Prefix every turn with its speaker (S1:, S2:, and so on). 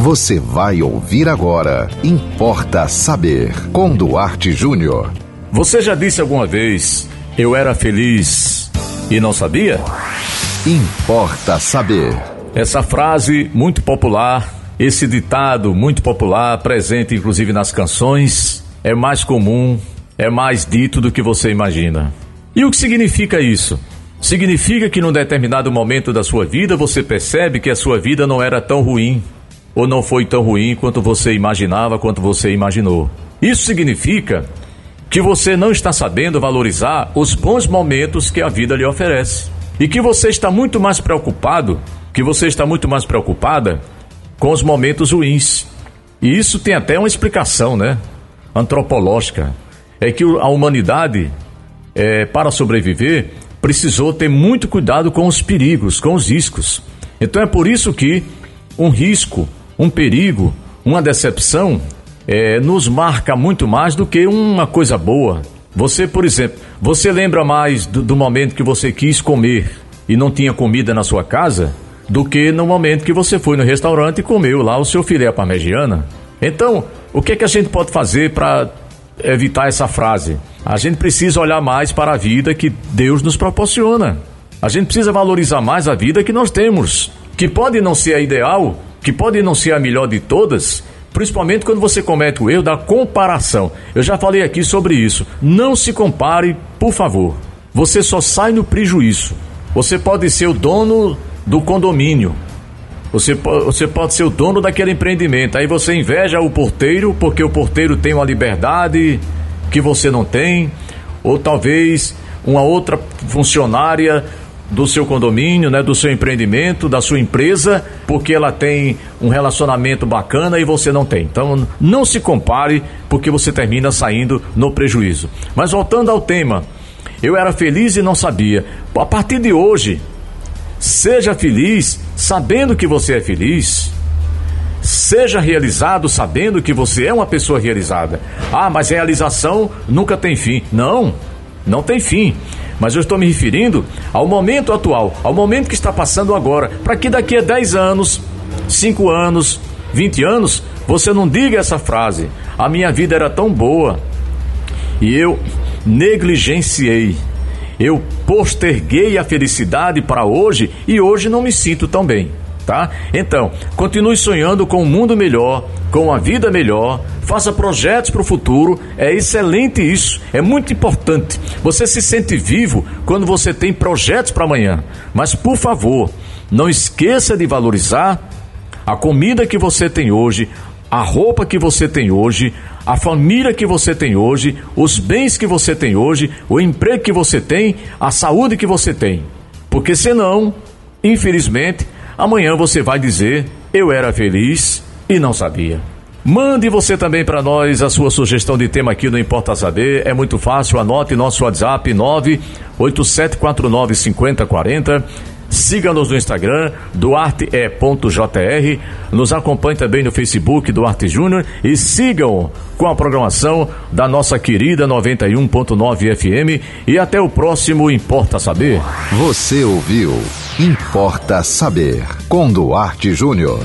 S1: Você vai ouvir agora. Importa saber. Com Duarte Júnior.
S2: Você já disse alguma vez, eu era feliz e não sabia?
S1: Importa saber.
S2: Essa frase muito popular, esse ditado muito popular, presente inclusive nas canções, é mais comum, é mais dito do que você imagina. E o que significa isso? Significa que num determinado momento da sua vida você percebe que a sua vida não era tão ruim, ou não foi tão ruim quanto você imaginava, quanto você imaginou. Isso significa que você não está sabendo valorizar os bons momentos que a vida lhe oferece. E que você está muito mais preocupado, que você está muito mais preocupada com os momentos ruins. E isso tem até uma explicação, né? Antropológica. É que a humanidade, é, para sobreviver, precisou ter muito cuidado com os perigos, com os riscos. Então é por isso que um risco, um perigo, uma decepção é, nos marca muito mais do que uma coisa boa. Você, por exemplo, você lembra mais do, do momento que você quis comer e não tinha comida na sua casa do que no momento que você foi no restaurante e comeu lá o seu filé parmegiana. Então, o que é que a gente pode fazer para evitar essa frase? A gente precisa olhar mais para a vida que Deus nos proporciona. A gente precisa valorizar mais a vida que nós temos, que pode não ser a ideal, que pode não ser a melhor de todas, principalmente quando você comete o erro da comparação. Eu já falei aqui sobre isso. Não se compare, por favor. Você só sai no prejuízo. Você pode ser o dono do condomínio. Você, você pode ser o dono daquele empreendimento. Aí você inveja o porteiro porque o porteiro tem uma liberdade que você não tem, ou talvez uma outra funcionária do seu condomínio, né, do seu empreendimento, da sua empresa, porque ela tem um relacionamento bacana e você não tem. Então, não se compare, porque você termina saindo no prejuízo. Mas voltando ao tema, eu era feliz e não sabia. A partir de hoje, seja feliz sabendo que você é feliz. Seja realizado sabendo que você é uma pessoa realizada. Ah, mas realização nunca tem fim. Não, não tem fim. Mas eu estou me referindo ao momento atual, ao momento que está passando agora, para que daqui a 10 anos, 5 anos, 20 anos, você não diga essa frase: a minha vida era tão boa e eu negligenciei. Eu posterguei a felicidade para hoje e hoje não me sinto tão bem tá? Então, continue sonhando com um mundo melhor, com uma vida melhor, faça projetos para o futuro, é excelente isso, é muito importante. Você se sente vivo quando você tem projetos para amanhã, mas por favor, não esqueça de valorizar a comida que você tem hoje, a roupa que você tem hoje, a família que você tem hoje, os bens que você tem hoje, o emprego que você tem, a saúde que você tem. Porque senão, infelizmente, Amanhã você vai dizer: Eu era feliz e não sabia. Mande você também para nós a sua sugestão de tema aqui no Importa Saber. É muito fácil, anote nosso WhatsApp 987495040. Siga-nos no Instagram, duarte.jr. Nos acompanhe também no Facebook Duarte Júnior e sigam com a programação da nossa querida 91.9 FM. E até o próximo Importa Saber.
S1: Você ouviu Importa Saber com Duarte Júnior.